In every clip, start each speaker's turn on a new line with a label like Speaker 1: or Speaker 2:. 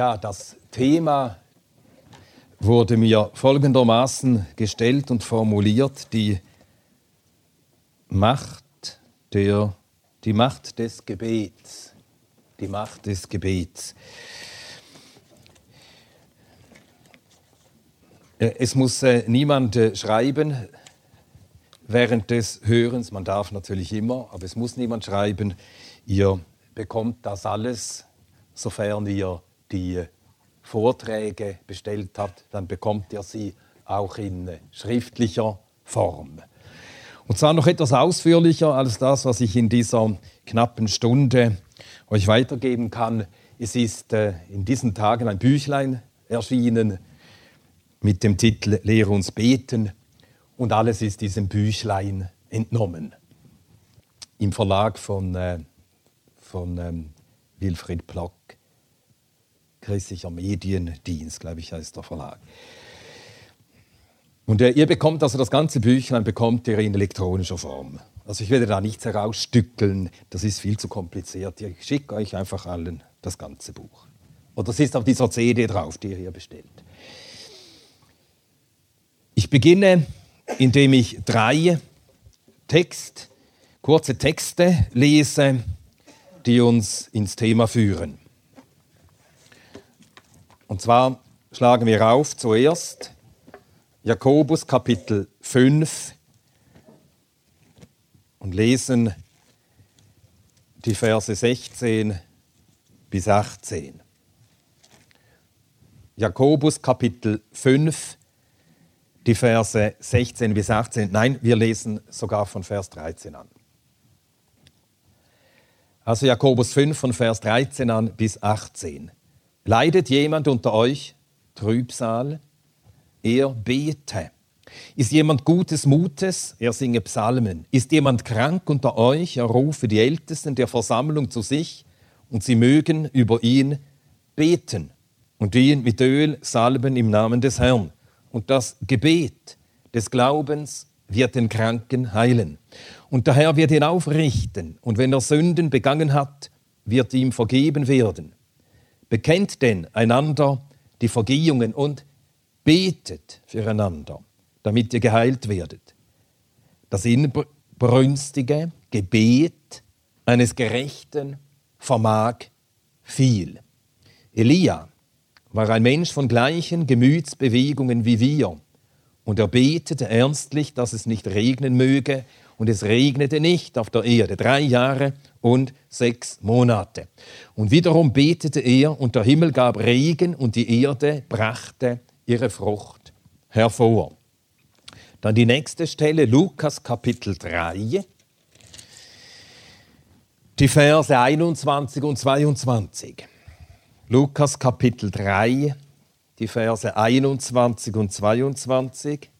Speaker 1: Ja, das Thema wurde mir folgendermaßen gestellt und formuliert, die Macht, der, die Macht des Gebets. Die Macht des Gebets. Äh, es muss äh, niemand äh, schreiben während des Hörens, man darf natürlich immer, aber es muss niemand schreiben. Ihr bekommt das alles, sofern ihr die Vorträge bestellt hat, dann bekommt ihr sie auch in schriftlicher Form. Und zwar noch etwas ausführlicher als das, was ich in dieser knappen Stunde euch weitergeben kann. Es ist äh, in diesen Tagen ein Büchlein erschienen mit dem Titel Lehre uns beten und alles ist diesem Büchlein entnommen. Im Verlag von, äh, von ähm, Wilfried Plock christlicher Mediendienst, glaube ich, heißt der Verlag. Und äh, ihr bekommt also das ganze Büchlein bekommt ihr in elektronischer Form. Also ich werde da nichts herausstückeln, das ist viel zu kompliziert. Ich schicke euch einfach allen das ganze Buch. Und das ist auf dieser CD drauf, die ihr hier bestellt. Ich beginne, indem ich drei Text, kurze Texte lese, die uns ins Thema führen. Und zwar schlagen wir auf zuerst Jakobus Kapitel 5 und lesen die Verse 16 bis 18. Jakobus Kapitel 5, die Verse 16 bis 18. Nein, wir lesen sogar von Vers 13 an. Also Jakobus 5 von Vers 13 an bis 18. Leidet jemand unter euch Trübsal? Er bete. Ist jemand gutes Mutes? Er singe Psalmen. Ist jemand krank unter euch? Er rufe die Ältesten der Versammlung zu sich und sie mögen über ihn beten und ihn mit Öl salben im Namen des Herrn. Und das Gebet des Glaubens wird den Kranken heilen. Und der Herr wird ihn aufrichten. Und wenn er Sünden begangen hat, wird ihm vergeben werden. Bekennt denn einander die Vergehungen und betet füreinander, damit ihr geheilt werdet. Das inbrünstige Gebet eines Gerechten vermag viel. Elia war ein Mensch von gleichen Gemütsbewegungen wie wir, und er betete ernstlich, dass es nicht regnen möge, und es regnete nicht auf der Erde drei Jahre und sechs Monate. Und wiederum betete er, und der Himmel gab Regen, und die Erde brachte ihre Frucht hervor. Dann die nächste Stelle, Lukas Kapitel 3, die Verse 21 und 22. Lukas Kapitel 3, die Verse 21 und 22.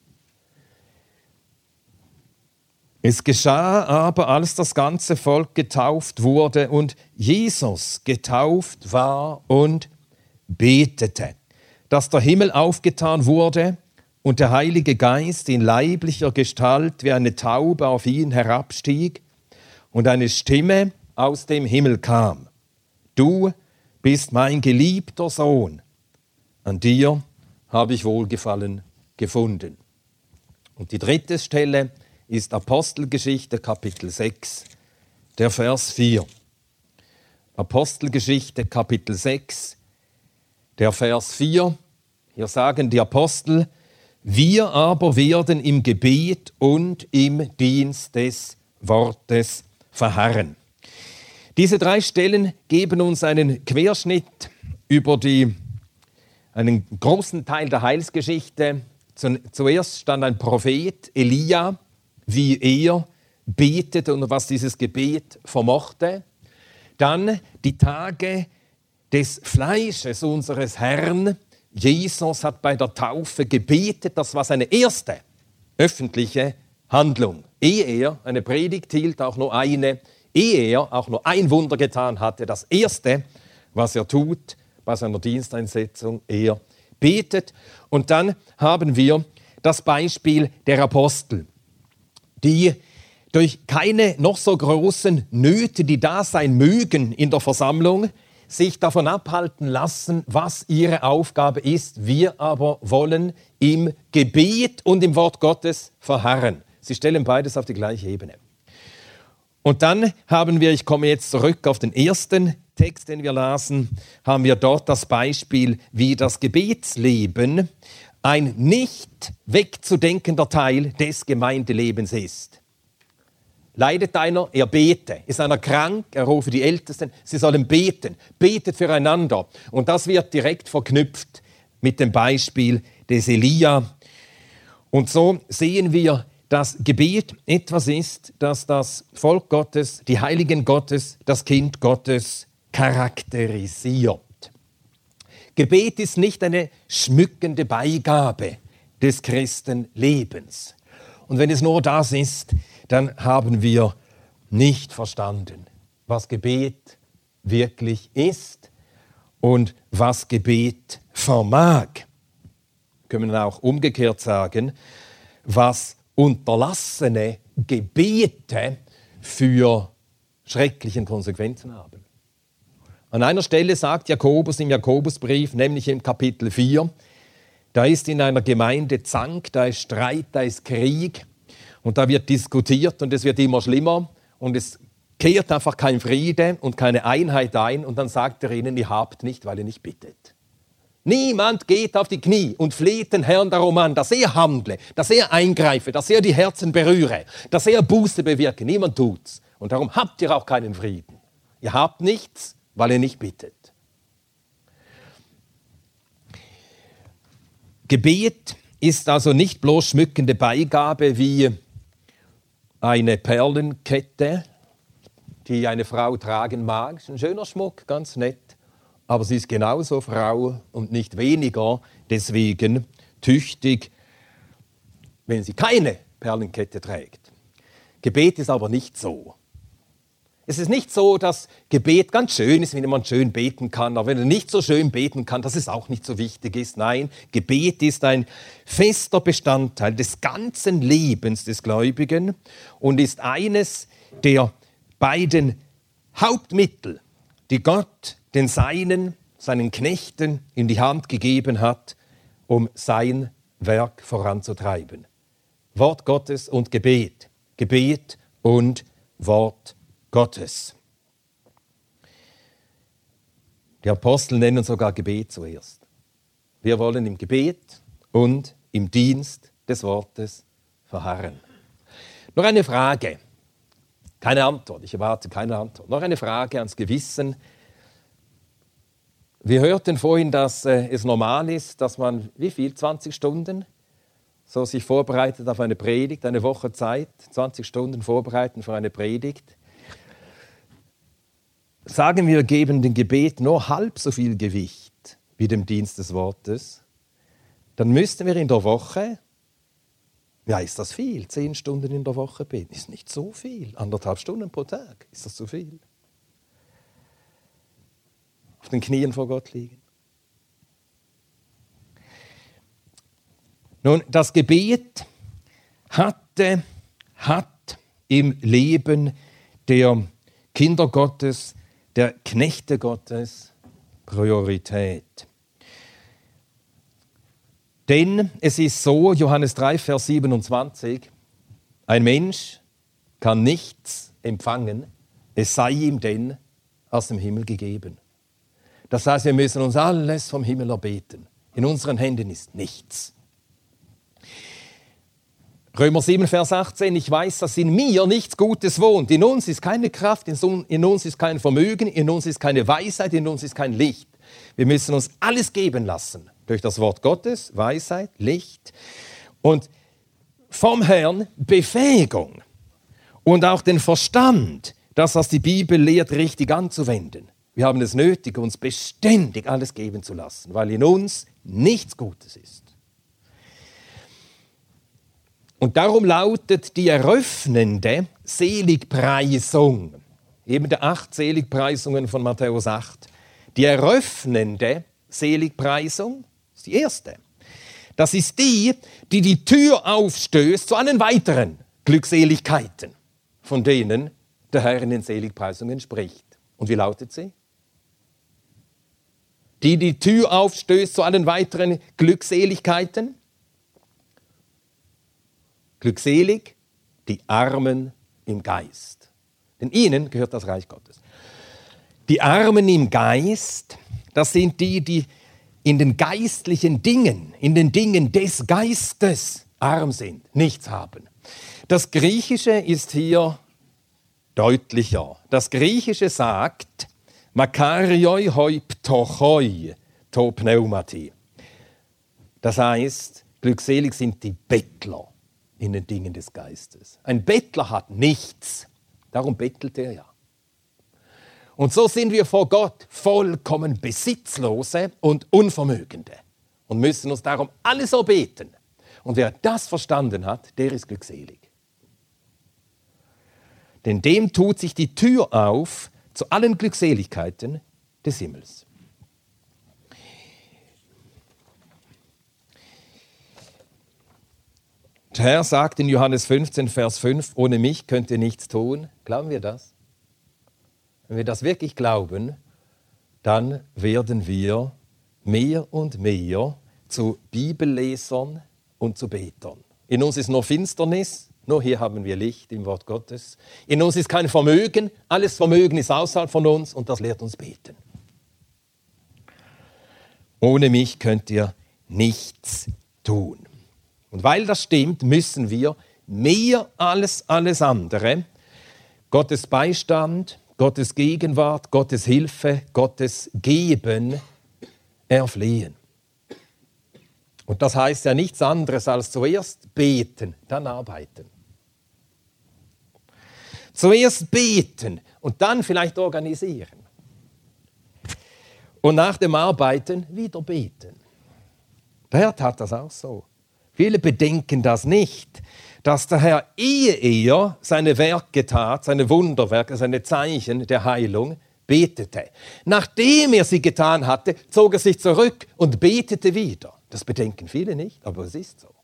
Speaker 1: Es geschah aber, als das ganze Volk getauft wurde und Jesus getauft war und betete, dass der Himmel aufgetan wurde und der Heilige Geist in leiblicher Gestalt wie eine Taube auf ihn herabstieg und eine Stimme aus dem Himmel kam. Du bist mein geliebter Sohn, an dir habe ich Wohlgefallen gefunden. Und die dritte Stelle, ist Apostelgeschichte Kapitel 6, der Vers 4. Apostelgeschichte Kapitel 6, der Vers 4. Hier sagen die Apostel, wir aber werden im Gebet und im Dienst des Wortes verharren. Diese drei Stellen geben uns einen Querschnitt über die, einen großen Teil der Heilsgeschichte. Zuerst stand ein Prophet, Elia, wie er betete und was dieses Gebet vermochte. Dann die Tage des Fleisches unseres Herrn. Jesus hat bei der Taufe gebetet, das war seine erste öffentliche Handlung. Ehe er eine Predigt hielt, auch nur eine, ehe er auch nur ein Wunder getan hatte, das erste, was er tut bei seiner Diensteinsetzung, er betet. Und dann haben wir das Beispiel der Apostel, die durch keine noch so großen Nöte, die da sein mögen in der Versammlung, sich davon abhalten lassen, was ihre Aufgabe ist. Wir aber wollen im Gebet und im Wort Gottes verharren. Sie stellen beides auf die gleiche Ebene. Und dann haben wir, ich komme jetzt zurück auf den ersten Text, den wir lasen, haben wir dort das Beispiel, wie das Gebetsleben ein nicht wegzudenkender Teil des Gemeindelebens ist. Leidet einer, er bete. Ist einer krank, er rufe die Ältesten, sie sollen beten. Betet füreinander. Und das wird direkt verknüpft mit dem Beispiel des Elia. Und so sehen wir, dass Gebet etwas ist, das das Volk Gottes, die Heiligen Gottes, das Kind Gottes charakterisiert. Gebet ist nicht eine schmückende Beigabe des Christenlebens. Und wenn es nur das ist, dann haben wir nicht verstanden, was Gebet wirklich ist und was Gebet vermag. Können wir auch umgekehrt sagen, was unterlassene Gebete für schrecklichen Konsequenzen haben. An einer Stelle sagt Jakobus im Jakobusbrief, nämlich im Kapitel 4, da ist in einer Gemeinde Zank, da ist Streit, da ist Krieg und da wird diskutiert und es wird immer schlimmer und es kehrt einfach kein Friede und keine Einheit ein und dann sagt er ihnen, ihr habt nicht, weil ihr nicht bittet. Niemand geht auf die Knie und fleht den Herrn darum an, dass er handle, dass er eingreife, dass er die Herzen berühre, dass er Buße bewirke. Niemand tut's. Und darum habt ihr auch keinen Frieden. Ihr habt nichts, weil er nicht bittet. Gebet ist also nicht bloß schmückende Beigabe wie eine Perlenkette, die eine Frau tragen mag. Ist ein schöner Schmuck, ganz nett. Aber sie ist genauso Frau und nicht weniger deswegen tüchtig, wenn sie keine Perlenkette trägt. Gebet ist aber nicht so. Es ist nicht so, dass Gebet ganz schön ist, wenn jemand schön beten kann, aber wenn er nicht so schön beten kann, dass es auch nicht so wichtig ist. Nein, Gebet ist ein fester Bestandteil des ganzen Lebens des Gläubigen und ist eines der beiden Hauptmittel, die Gott den Seinen, seinen Knechten in die Hand gegeben hat, um sein Werk voranzutreiben. Wort Gottes und Gebet. Gebet und Wort Gottes. Die Apostel nennen sogar Gebet zuerst. Wir wollen im Gebet und im Dienst des Wortes verharren. Noch eine Frage. Keine Antwort, ich erwarte keine Antwort. Noch eine Frage ans Gewissen. Wir hörten vorhin, dass äh, es normal ist, dass man wie viel? 20 Stunden so sich vorbereitet auf eine Predigt, eine Woche Zeit, 20 Stunden vorbereiten für eine Predigt sagen wir, geben dem Gebet nur halb so viel Gewicht wie dem Dienst des Wortes, dann müssten wir in der Woche, ja, ist das viel? Zehn Stunden in der Woche beten. Ist nicht so viel. Anderthalb Stunden pro Tag. Ist das zu viel? Auf den Knien vor Gott liegen. Nun, das Gebet hatte, hat im Leben der Kinder Gottes der Knechte Gottes Priorität. Denn es ist so, Johannes 3, Vers 27, ein Mensch kann nichts empfangen, es sei ihm denn aus dem Himmel gegeben. Das heißt, wir müssen uns alles vom Himmel erbeten. In unseren Händen ist nichts. Römer 7, Vers 18, ich weiß, dass in mir nichts Gutes wohnt. In uns ist keine Kraft, in uns ist kein Vermögen, in uns ist keine Weisheit, in uns ist kein Licht. Wir müssen uns alles geben lassen durch das Wort Gottes, Weisheit, Licht und vom Herrn Befähigung und auch den Verstand, das, was die Bibel lehrt, richtig anzuwenden. Wir haben es nötig, uns beständig alles geben zu lassen, weil in uns nichts Gutes ist. Und darum lautet die eröffnende Seligpreisung, eben der acht Seligpreisungen von Matthäus 8, die eröffnende Seligpreisung ist die erste. Das ist die, die die Tür aufstößt zu allen weiteren Glückseligkeiten, von denen der Herr in den Seligpreisungen spricht. Und wie lautet sie? Die die Tür aufstößt zu allen weiteren Glückseligkeiten. Glückselig die Armen im Geist. Denn ihnen gehört das Reich Gottes. Die Armen im Geist, das sind die, die in den geistlichen Dingen, in den Dingen des Geistes arm sind, nichts haben. Das Griechische ist hier deutlicher. Das Griechische sagt, Makarioi hoi ptochoi to pneumati. Das heißt, glückselig sind die Bettler in den Dingen des Geistes. Ein Bettler hat nichts, darum bettelt er ja. Und so sind wir vor Gott vollkommen Besitzlose und Unvermögende und müssen uns darum alles so beten. Und wer das verstanden hat, der ist glückselig. Denn dem tut sich die Tür auf zu allen Glückseligkeiten des Himmels. Der Herr sagt in Johannes 15, Vers 5, ohne mich könnt ihr nichts tun. Glauben wir das? Wenn wir das wirklich glauben, dann werden wir mehr und mehr zu Bibellesern und zu Betern. In uns ist nur Finsternis, nur hier haben wir Licht im Wort Gottes. In uns ist kein Vermögen, alles Vermögen ist außerhalb von uns und das lehrt uns beten. Ohne mich könnt ihr nichts tun. Und weil das stimmt, müssen wir mehr als alles andere Gottes Beistand, Gottes Gegenwart, Gottes Hilfe, Gottes Geben erflehen. Und das heißt ja nichts anderes als zuerst beten, dann arbeiten. Zuerst beten und dann vielleicht organisieren. Und nach dem Arbeiten wieder beten. Der Herr tat das auch so. Viele bedenken das nicht dass der Herr, ehe er seine Werke tat, seine Wunderwerke, seine Zeichen der Heilung, betete. Nachdem er sie getan hatte, zog er sich zurück und betete wieder. Das bedenken viele nicht, aber es ist so.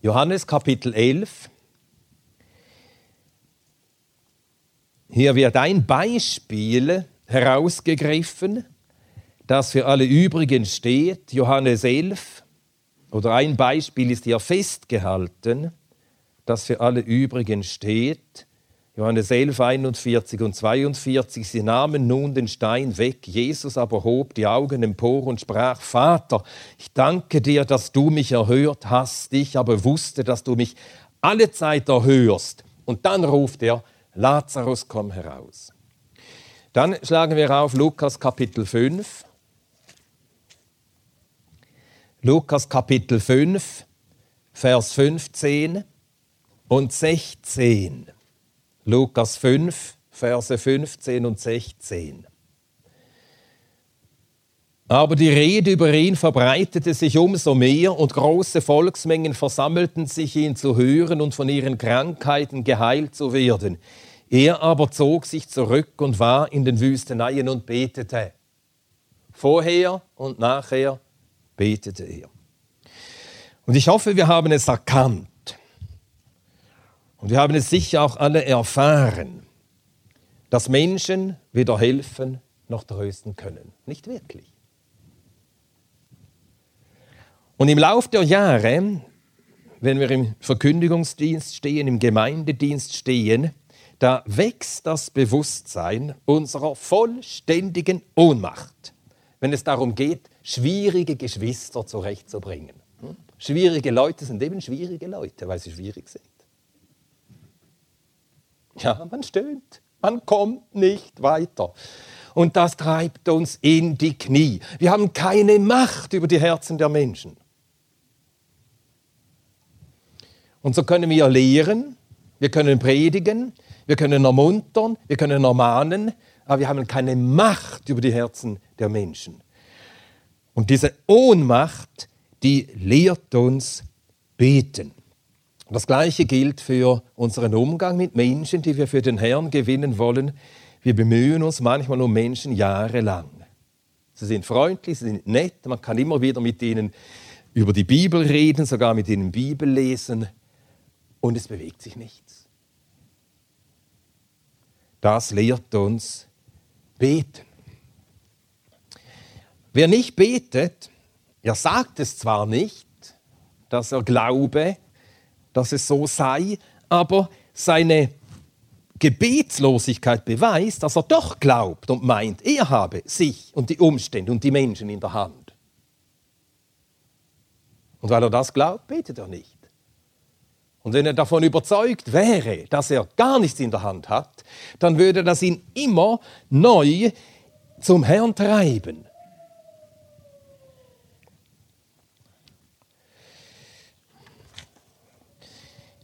Speaker 1: Johannes Kapitel 11. Hier wird ein Beispiel herausgegriffen, das für alle übrigen steht. Johannes 11, oder ein Beispiel ist hier festgehalten, das für alle übrigen steht. Johannes 11, 41 und 42. Sie nahmen nun den Stein weg. Jesus aber hob die Augen empor und sprach: Vater, ich danke dir, dass du mich erhört hast. Ich aber wusste, dass du mich alle Zeit erhörst. Und dann ruft er: Lazarus, komm heraus. Dann schlagen wir auf Lukas Kapitel 5. Lukas Kapitel 5, Vers 15 und 16. Lukas 5, Verse 15 und 16. Aber die Rede über ihn verbreitete sich umso mehr und große Volksmengen versammelten sich, ihn zu hören und von ihren Krankheiten geheilt zu werden. Er aber zog sich zurück und war in den Wüsteneien und betete. Vorher und nachher betete er. Und ich hoffe, wir haben es erkannt. Und wir haben es sicher auch alle erfahren, dass Menschen weder helfen noch trösten können. Nicht wirklich. Und im Lauf der Jahre, wenn wir im Verkündigungsdienst stehen, im Gemeindedienst stehen, da wächst das Bewusstsein unserer vollständigen Ohnmacht, wenn es darum geht, schwierige Geschwister zurechtzubringen. Hm? Schwierige Leute sind eben schwierige Leute, weil sie schwierig sind. Ja, man stöhnt, man kommt nicht weiter. Und das treibt uns in die Knie. Wir haben keine Macht über die Herzen der Menschen. Und so können wir lehren, wir können predigen, wir können ermuntern, wir können ermahnen, aber wir haben keine Macht über die Herzen der Menschen. Und diese Ohnmacht, die lehrt uns beten. Das Gleiche gilt für unseren Umgang mit Menschen, die wir für den Herrn gewinnen wollen. Wir bemühen uns manchmal um Menschen jahrelang. Sie sind freundlich, sie sind nett, man kann immer wieder mit ihnen über die Bibel reden, sogar mit ihnen Bibel lesen und es bewegt sich nichts. Das lehrt uns beten. Wer nicht betet, er sagt es zwar nicht, dass er glaube, dass es so sei, aber seine Gebetslosigkeit beweist, dass er doch glaubt und meint, er habe sich und die Umstände und die Menschen in der Hand. Und weil er das glaubt, betet er nicht. Und wenn er davon überzeugt wäre, dass er gar nichts in der Hand hat, dann würde das ihn immer neu zum Herrn treiben.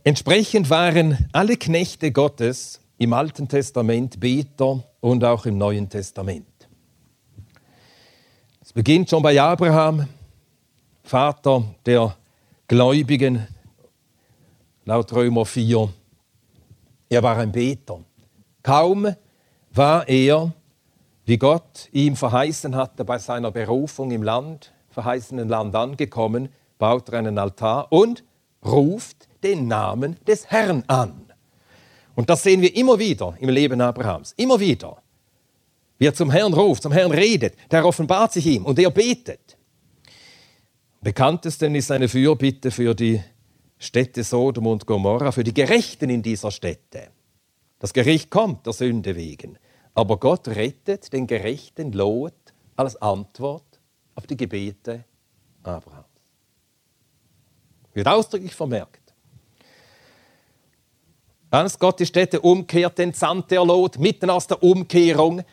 Speaker 1: Entsprechend waren alle Knechte Gottes im Alten Testament Beter und auch im Neuen Testament. Es beginnt schon bei Abraham, Vater der Gläubigen, laut Römer 4. Er war ein Beter. Kaum war er, wie Gott ihm verheißen hatte, bei seiner Berufung im Land, verheißenen Land angekommen, baut er einen Altar und ruft den Namen des Herrn an. Und das sehen wir immer wieder im Leben Abrahams. Immer wieder. Wie er zum Herrn ruft, zum Herrn redet, der offenbart sich ihm und er betet. Bekanntesten ist seine Fürbitte für die Städte Sodom und Gomorra, für die Gerechten in dieser Städte. Das Gericht kommt der Sünde wegen. Aber Gott rettet den gerechten Lot als Antwort auf die Gebete Abrahams. Wird ausdrücklich vermerkt. Als Gott die Städte umkehrt, entsandte er Lot mitten aus der Umkehrung.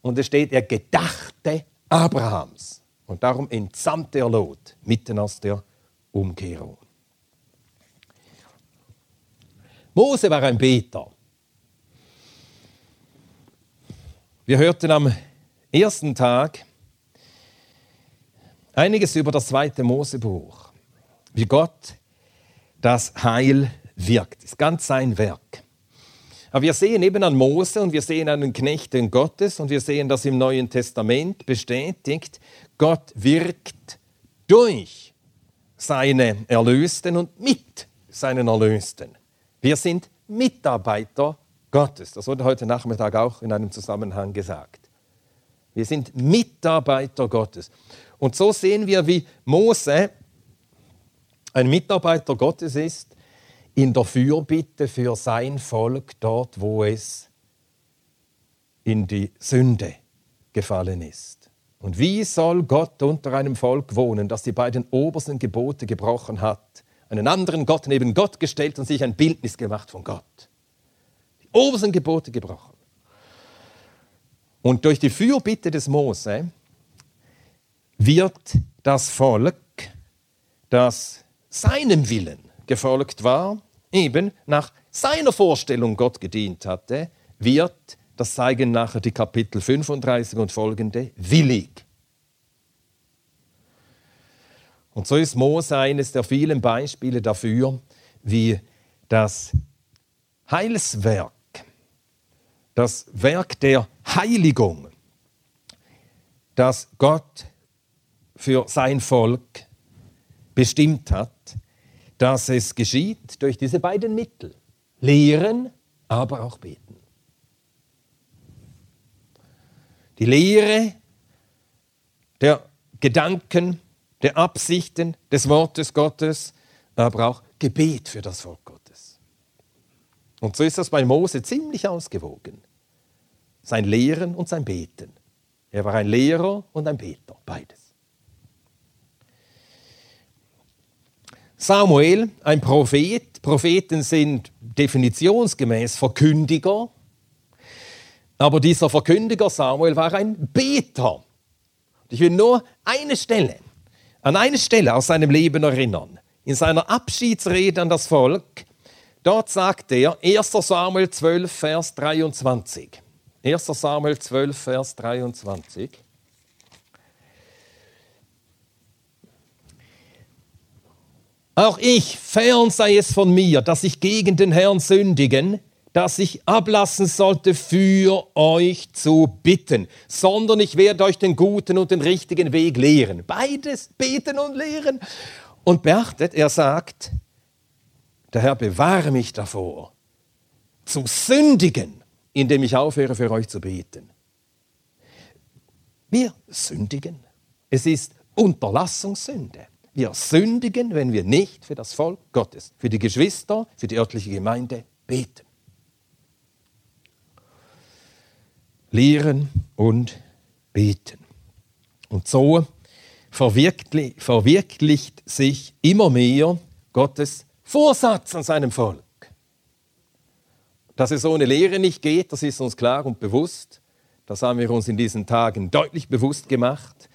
Speaker 1: Und es steht, er gedachte Abrahams. Und darum entsandte er Lot mitten aus der Umkehrung. Mose war ein Beter. Wir hörten am ersten Tag einiges über das zweite Mosebuch, wie Gott das Heil wirkt. Das ist ganz sein Werk. Aber wir sehen eben an Mose und wir sehen an den Knechten Gottes und wir sehen das im Neuen Testament bestätigt, Gott wirkt durch seine Erlösten und mit seinen Erlösten. Wir sind Mitarbeiter Gottes. Das wurde heute Nachmittag auch in einem Zusammenhang gesagt. Wir sind Mitarbeiter Gottes. Und so sehen wir, wie Mose ein Mitarbeiter Gottes ist in der Fürbitte für sein Volk dort, wo es in die Sünde gefallen ist. Und wie soll Gott unter einem Volk wohnen, das die beiden obersten Gebote gebrochen hat, einen anderen Gott neben Gott gestellt und sich ein Bildnis gemacht von Gott? Die obersten Gebote gebrochen. Und durch die Fürbitte des Mose wird das Volk, das seinem Willen gefolgt war, eben nach seiner Vorstellung Gott gedient hatte, wird, das zeigen nachher die Kapitel 35 und folgende, willig. Und so ist Mose eines der vielen Beispiele dafür, wie das Heilswerk, das Werk der Heiligung, das Gott für sein Volk bestimmt hat, dass es geschieht durch diese beiden Mittel. Lehren, aber auch beten. Die Lehre der Gedanken, der Absichten des Wortes Gottes, aber auch Gebet für das Volk Gottes. Und so ist das bei Mose ziemlich ausgewogen. Sein Lehren und sein Beten. Er war ein Lehrer und ein Beter, beides. Samuel, ein Prophet. Propheten sind definitionsgemäß Verkündiger. Aber dieser Verkündiger Samuel war ein Beter. Ich will nur eine Stelle, an eine Stelle aus seinem Leben erinnern. In seiner Abschiedsrede an das Volk, Dort sagt er, 1 Samuel 12, Vers 23. 1 Samuel 12, Vers 23. Auch ich, fern sei es von mir, dass ich gegen den Herrn sündigen, dass ich ablassen sollte, für euch zu bitten, sondern ich werde euch den guten und den richtigen Weg lehren. Beides, beten und lehren. Und beachtet, er sagt, der Herr bewahre mich davor, zu sündigen, indem ich aufhöre, für euch zu beten. Wir sündigen. Es ist Unterlassungssünde. Wir sündigen, wenn wir nicht für das Volk Gottes, für die Geschwister, für die örtliche Gemeinde beten. Lehren und beten. Und so verwirklicht sich immer mehr Gottes Vorsatz an seinem Volk. Dass es ohne Lehre nicht geht, das ist uns klar und bewusst. Das haben wir uns in diesen Tagen deutlich bewusst gemacht.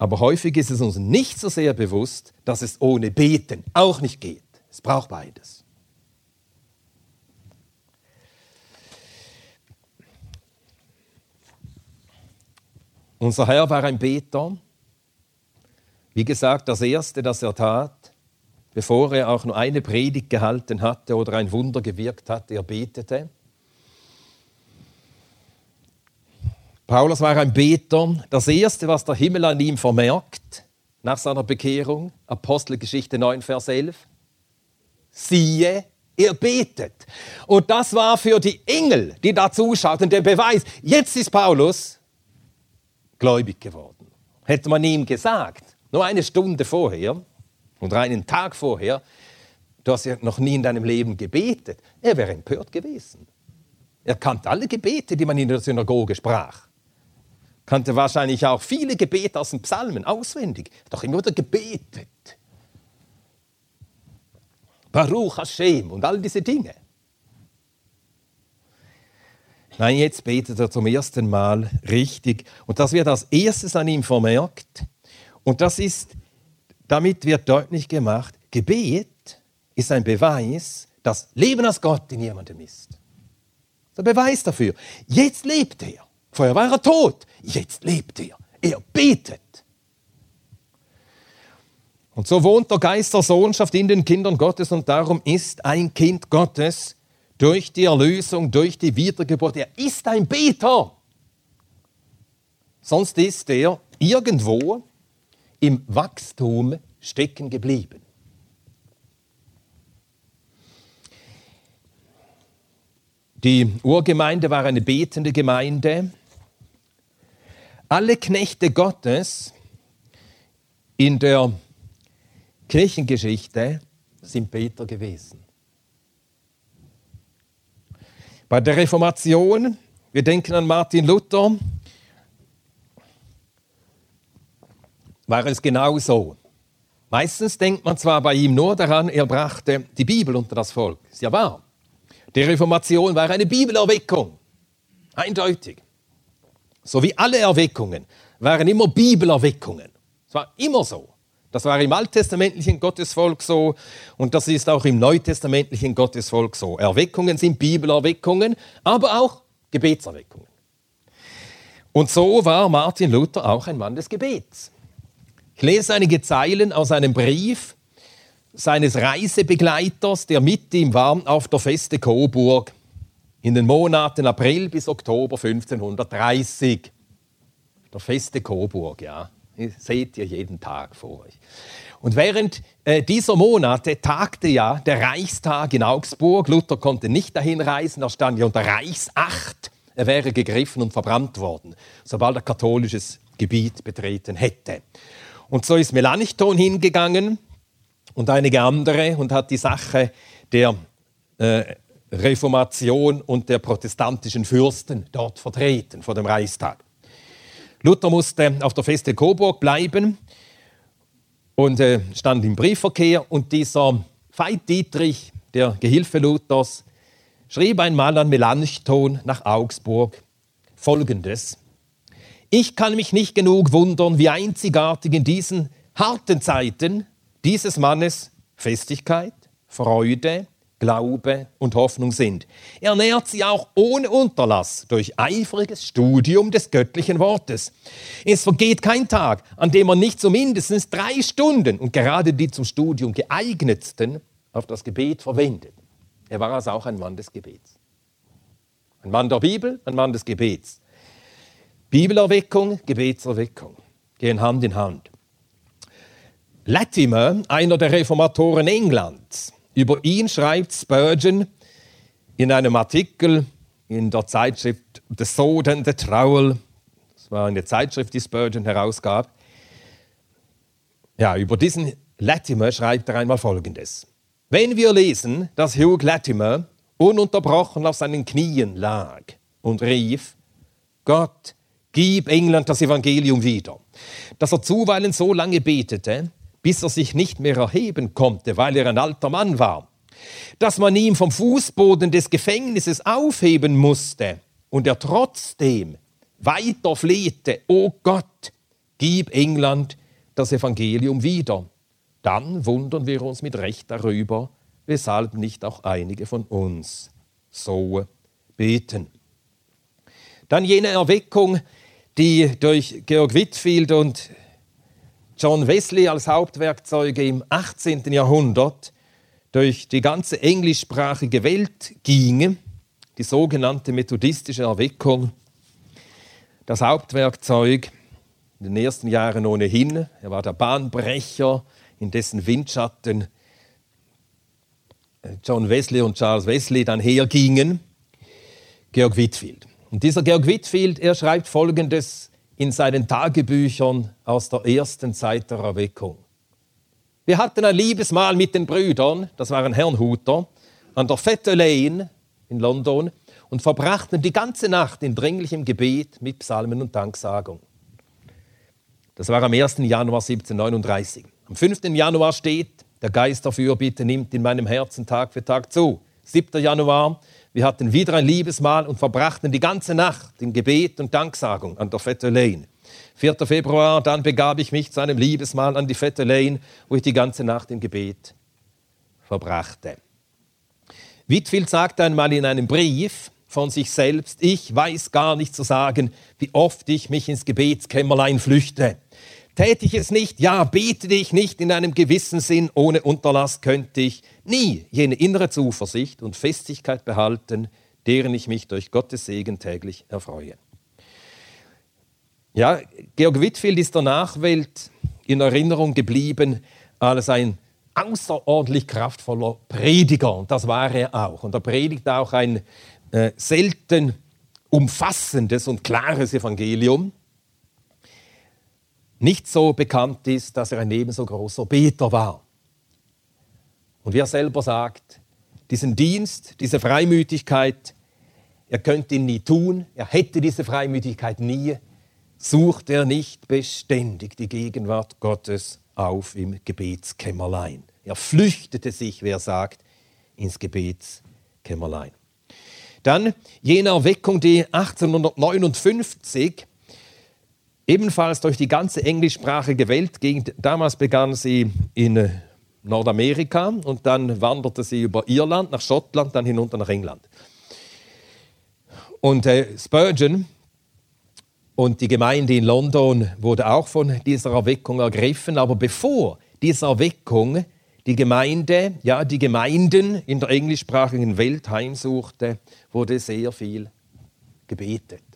Speaker 1: Aber häufig ist es uns nicht so sehr bewusst, dass es ohne Beten auch nicht geht. Es braucht beides. Unser Herr war ein Beter. Wie gesagt, das Erste, das er tat, bevor er auch nur eine Predigt gehalten hatte oder ein Wunder gewirkt hatte, er betete. Paulus war ein Beter. Das Erste, was der Himmel an ihm vermerkt, nach seiner Bekehrung, Apostelgeschichte 9, Vers 11, siehe, er betet. Und das war für die Engel, die da zuschauten, der Beweis. Jetzt ist Paulus gläubig geworden. Hätte man ihm gesagt, nur eine Stunde vorher oder einen Tag vorher, du hast ja noch nie in deinem Leben gebetet, er wäre empört gewesen. Er kannte alle Gebete, die man in der Synagoge sprach kannte wahrscheinlich auch viele Gebete aus den Psalmen auswendig. Doch immer wieder gebetet. Baruch Hashem und all diese Dinge. Nein, jetzt betet er zum ersten Mal richtig. Und das wird als erstes an ihm vermerkt. Und das ist, damit wird deutlich gemacht, Gebet ist ein Beweis, dass Leben aus Gott in jemandem ist. Der Beweis dafür. Jetzt lebt er. Vorher war er tot. Jetzt lebt er. Er betet. Und so wohnt der Geist der Sohnschaft in den Kindern Gottes und darum ist ein Kind Gottes durch die Erlösung, durch die Wiedergeburt. Er ist ein Beter. Sonst ist er irgendwo im Wachstum stecken geblieben. Die Urgemeinde war eine betende Gemeinde. Alle Knechte Gottes in der Kirchengeschichte sind Peter gewesen. Bei der Reformation, wir denken an Martin Luther, war es genauso. Meistens denkt man zwar bei ihm nur daran, er brachte die Bibel unter das Volk. Ist ja wahr. Die Reformation war eine Bibelerweckung. Eindeutig so wie alle Erweckungen, waren immer Bibelerweckungen. Es war immer so. Das war im alttestamentlichen Gottesvolk so und das ist auch im neutestamentlichen Gottesvolk so. Erweckungen sind Bibelerweckungen, aber auch Gebetserweckungen. Und so war Martin Luther auch ein Mann des Gebets. Ich lese einige Zeilen aus einem Brief seines Reisebegleiters, der mit ihm war auf der Feste Coburg in den Monaten April bis Oktober 1530. Der feste Coburg, ja. Das seht ihr jeden Tag vor euch. Und während äh, dieser Monate tagte ja der Reichstag in Augsburg. Luther konnte nicht dahin reisen, er stand ja unter Reichsacht. Er wäre gegriffen und verbrannt worden, sobald er katholisches Gebiet betreten hätte. Und so ist Melanchthon hingegangen und einige andere und hat die Sache der äh, Reformation und der protestantischen Fürsten dort vertreten vor dem Reichstag. Luther musste auf der Feste Coburg bleiben und äh, stand im Briefverkehr und dieser Veit Dietrich, der Gehilfe Luthers, schrieb einmal an Melanchthon nach Augsburg folgendes: Ich kann mich nicht genug wundern, wie einzigartig in diesen harten Zeiten dieses Mannes Festigkeit, Freude, Glaube und Hoffnung sind. Er nährt sie auch ohne Unterlass durch eifriges Studium des göttlichen Wortes. Es vergeht kein Tag, an dem er nicht zumindest drei Stunden und gerade die zum Studium geeignetsten auf das Gebet verwendet. Er war also auch ein Mann des Gebets. Ein Mann der Bibel, ein Mann des Gebets. Bibelerweckung, Gebetserweckung gehen Hand in Hand. Latimer, einer der Reformatoren Englands, über ihn schreibt Spurgeon in einem Artikel in der Zeitschrift The Sword and the Trowel. Das war eine Zeitschrift, die Spurgeon herausgab. Ja, über diesen Latimer schreibt er einmal Folgendes. Wenn wir lesen, dass Hugh Latimer ununterbrochen auf seinen Knien lag und rief, Gott, gib England das Evangelium wieder, dass er zuweilen so lange betete, bis er sich nicht mehr erheben konnte, weil er ein alter Mann war, dass man ihm vom Fußboden des Gefängnisses aufheben musste und er trotzdem weiter flehte, O Gott, gib England das Evangelium wieder. Dann wundern wir uns mit Recht darüber, weshalb nicht auch einige von uns so beten. Dann jene Erweckung, die durch Georg Whitfield und John Wesley als Hauptwerkzeuge im 18. Jahrhundert durch die ganze englischsprachige Welt ginge, die sogenannte methodistische Erweckung, das Hauptwerkzeug in den ersten Jahren ohnehin. Er war der Bahnbrecher, in dessen Windschatten äh, John Wesley und Charles Wesley dann hergingen, Georg Whitfield. Und dieser Georg Whitfield, er schreibt Folgendes in seinen Tagebüchern aus der ersten Zeit der Erweckung. Wir hatten ein Liebesmahl mit den Brüdern, das waren Herrnhuter, an der Fette Lane in London und verbrachten die ganze Nacht in dringlichem Gebet mit Psalmen und Danksagung. Das war am 1. Januar 1739. Am 5. Januar steht, der Geist der Fürbitte nimmt in meinem Herzen Tag für Tag zu. 7. Januar, wir hatten wieder ein Liebesmahl und verbrachten die ganze Nacht in Gebet und Danksagung an der Fette Lane. 4. Februar, dann begab ich mich zu einem Liebesmahl an die Fette Lane, wo ich die ganze Nacht im Gebet verbrachte. Whitfield sagt einmal in einem Brief von sich selbst, ich weiß gar nicht zu sagen, wie oft ich mich ins Gebetskämmerlein flüchte. Täte ich es nicht, ja, betete ich nicht in einem gewissen Sinn ohne Unterlass, könnte ich nie jene innere Zuversicht und Festigkeit behalten, deren ich mich durch Gottes Segen täglich erfreue. Ja, Georg Whitfield ist der Nachwelt in Erinnerung geblieben als ein außerordentlich kraftvoller Prediger. Und das war er auch. Und er predigt auch ein äh, selten umfassendes und klares Evangelium nicht so bekannt ist, dass er ein ebenso großer Beter war. Und wie er selber sagt, diesen Dienst, diese Freimütigkeit, er könnte ihn nie tun, er hätte diese Freimütigkeit nie, sucht er nicht beständig die Gegenwart Gottes auf im Gebetskämmerlein. Er flüchtete sich, wer sagt, ins Gebetskämmerlein. Dann jene Erweckung, die 1859 ebenfalls durch die ganze englischsprachige Welt ging. Damals begann sie in äh, Nordamerika und dann wanderte sie über Irland nach Schottland, dann hinunter nach England. Und äh, Spurgeon und die Gemeinde in London wurde auch von dieser Erweckung ergriffen, aber bevor diese Erweckung die Gemeinde, ja die Gemeinden in der englischsprachigen Welt heimsuchte, wurde sehr viel gebetet.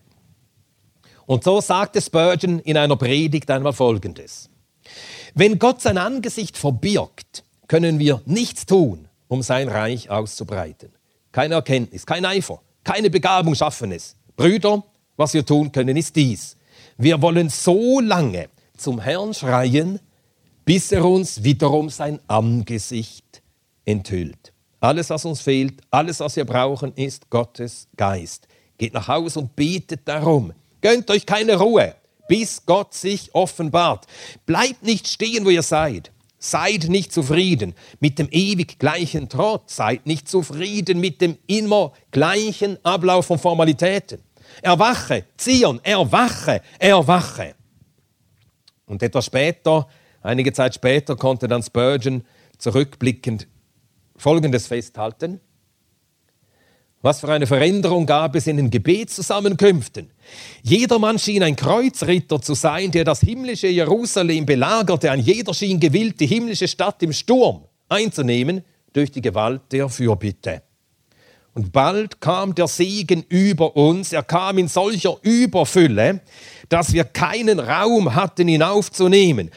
Speaker 1: Und so sagte Spurgeon in einer Predigt einmal Folgendes. Wenn Gott sein Angesicht verbirgt, können wir nichts tun, um sein Reich auszubreiten. Keine Erkenntnis, kein Eifer, keine Begabung schaffen es. Brüder, was wir tun können, ist dies. Wir wollen so lange zum Herrn schreien, bis er uns wiederum sein Angesicht enthüllt. Alles, was uns fehlt, alles, was wir brauchen, ist Gottes Geist. Geht nach Hause und betet darum, Gönnt euch keine Ruhe, bis Gott sich offenbart. Bleibt nicht stehen, wo ihr seid. Seid nicht zufrieden mit dem ewig gleichen Trott. Seid nicht zufrieden mit dem immer gleichen Ablauf von Formalitäten. Erwache, Zion, erwache, erwache. Und etwas später, einige Zeit später, konnte dann Spurgeon zurückblickend Folgendes festhalten. Was für eine Veränderung gab es in den Gebetszusammenkünften. Jedermann schien ein Kreuzritter zu sein, der das himmlische Jerusalem belagerte. Ein jeder schien gewillt, die himmlische Stadt im Sturm einzunehmen durch die Gewalt der Fürbitte. Und bald kam der Segen über uns. Er kam in solcher Überfülle, dass wir keinen Raum hatten, ihn aufzunehmen.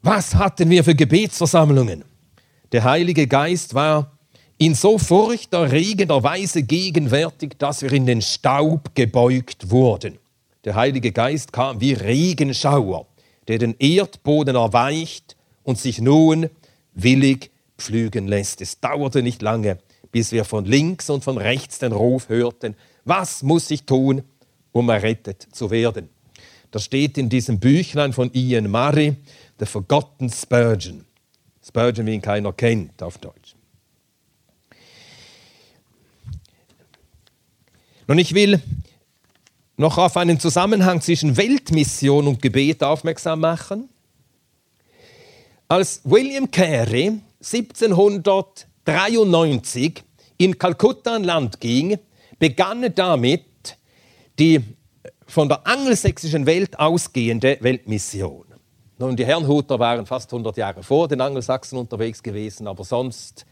Speaker 1: Was hatten wir für Gebetsversammlungen? Der Heilige Geist war in so furchterregender Weise gegenwärtig, dass wir in den Staub gebeugt wurden. Der Heilige Geist kam wie Regenschauer, der den Erdboden erweicht und sich nun willig pflügen lässt. Es dauerte nicht lange, bis wir von links und von rechts den Ruf hörten, was muss ich tun, um errettet zu werden. Das steht in diesem Büchlein von Ian Murray, The Forgotten Spurgeon. Spurgeon, wie ihn keiner kennt auf Deutsch. Nun, ich will noch auf einen Zusammenhang zwischen Weltmission und Gebet aufmerksam machen. Als William Carey 1793 in Kalkutta an Land ging, begann er damit die von der angelsächsischen Welt ausgehende Weltmission. Nun, die Herrnhuter waren fast 100 Jahre vor den Angelsachsen unterwegs gewesen, aber sonst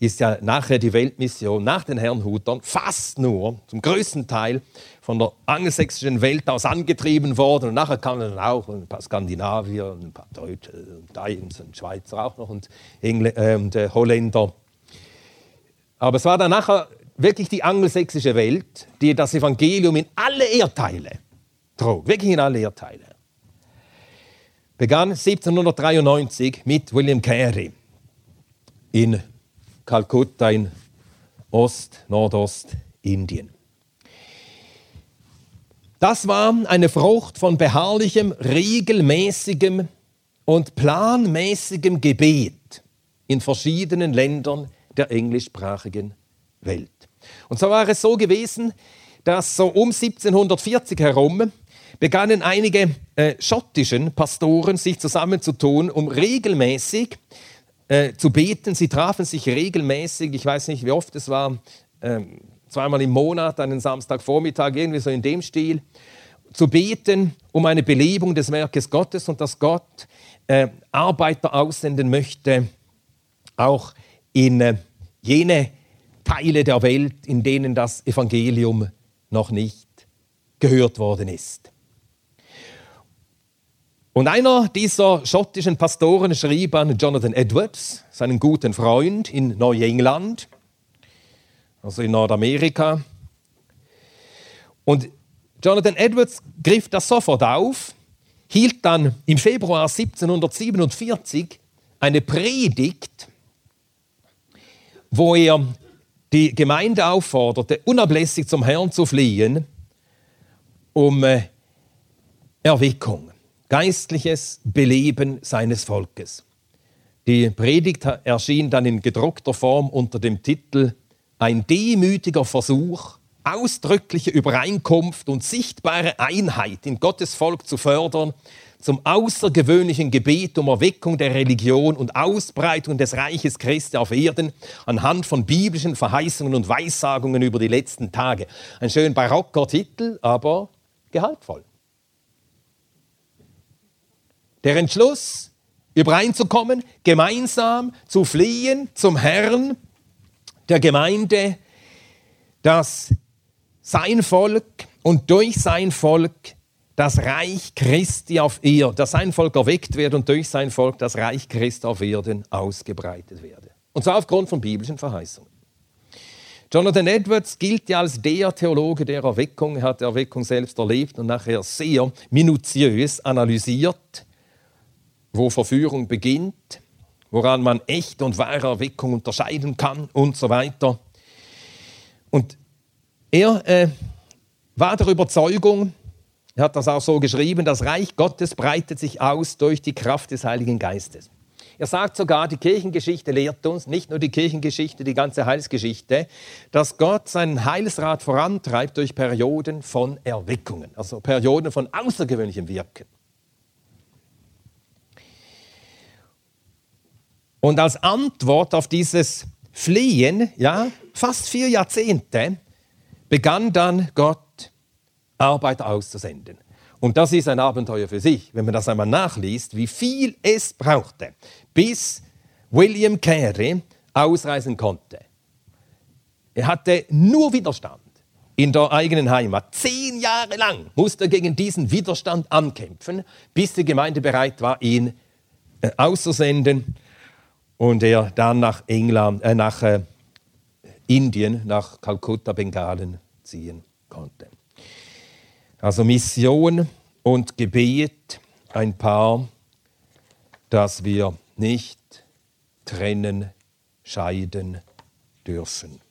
Speaker 1: ist ja nachher die Weltmission nach den Herrnhutern fast nur, zum größten Teil, von der angelsächsischen Welt aus angetrieben worden. Und nachher kamen dann auch ein paar Skandinavier, ein paar Deutsche, Dains und Schweizer auch noch und, Engl äh, und äh, Holländer. Aber es war dann nachher wirklich die angelsächsische Welt, die das Evangelium in alle Erdteile trug, wirklich in alle Erdteile. Begann 1793 mit William Carey in Kalkutta in Ost-, Nordost-Indien. Das war eine Frucht von beharrlichem, regelmäßigem und planmäßigem Gebet in verschiedenen Ländern der englischsprachigen Welt. Und so war es so gewesen, dass so um 1740 herum begannen einige äh, schottischen Pastoren sich zusammenzutun, um regelmäßig äh, zu beten. Sie trafen sich regelmäßig, ich weiß nicht, wie oft es war, äh, zweimal im Monat, einen Samstagvormittag, irgendwie so in dem Stil, zu beten um eine Belebung des Werkes Gottes und dass Gott äh, Arbeiter aussenden möchte, auch in äh, jene Teile der Welt, in denen das Evangelium noch nicht gehört worden ist. Und einer dieser schottischen Pastoren schrieb an Jonathan Edwards, seinen guten Freund in Neuengland, also in Nordamerika. Und Jonathan Edwards griff das sofort auf, hielt dann im Februar 1747 eine Predigt, wo er die Gemeinde aufforderte, unablässig zum Herrn zu fliehen, um äh, Erweckung geistliches Beleben seines Volkes. Die Predigt erschien dann in gedruckter Form unter dem Titel Ein demütiger Versuch, ausdrückliche Übereinkunft und sichtbare Einheit in Gottes Volk zu fördern, zum außergewöhnlichen Gebet um Erweckung der Religion und Ausbreitung des Reiches Christi auf Erden anhand von biblischen Verheißungen und Weissagungen über die letzten Tage. Ein schön barocker Titel, aber gehaltvoll. Der Entschluss, übereinzukommen, gemeinsam zu fliehen zum Herrn der Gemeinde, dass sein Volk und durch sein Volk das Reich Christi auf Erden, dass sein Volk erweckt wird und durch sein Volk das Reich Christi auf Erden ausgebreitet werde. Und zwar aufgrund von biblischen Verheißungen. Jonathan Edwards gilt ja als der Theologe der Erweckung. Er hat die Erweckung selbst erlebt und nachher sehr minutiös analysiert wo Verführung beginnt, woran man echte und wahre Erweckung unterscheiden kann und so weiter. Und er äh, war der Überzeugung, er hat das auch so geschrieben, das Reich Gottes breitet sich aus durch die Kraft des Heiligen Geistes. Er sagt sogar, die Kirchengeschichte lehrt uns, nicht nur die Kirchengeschichte, die ganze Heilsgeschichte, dass Gott seinen Heilsrat vorantreibt durch Perioden von Erweckungen, also Perioden von außergewöhnlichem Wirken. Und als Antwort auf dieses Flehen, ja, fast vier Jahrzehnte, begann dann Gott Arbeiter auszusenden. Und das ist ein Abenteuer für sich, wenn man das einmal nachliest, wie viel es brauchte, bis William Carey ausreisen konnte. Er hatte nur Widerstand in der eigenen Heimat. Zehn Jahre lang musste er gegen diesen Widerstand ankämpfen, bis die Gemeinde bereit war, ihn äh, auszusenden und er dann nach England, äh, nach äh, Indien, nach Kalkutta, Bengalen ziehen konnte. Also Mission und Gebet, ein Paar, das wir nicht trennen, scheiden dürfen.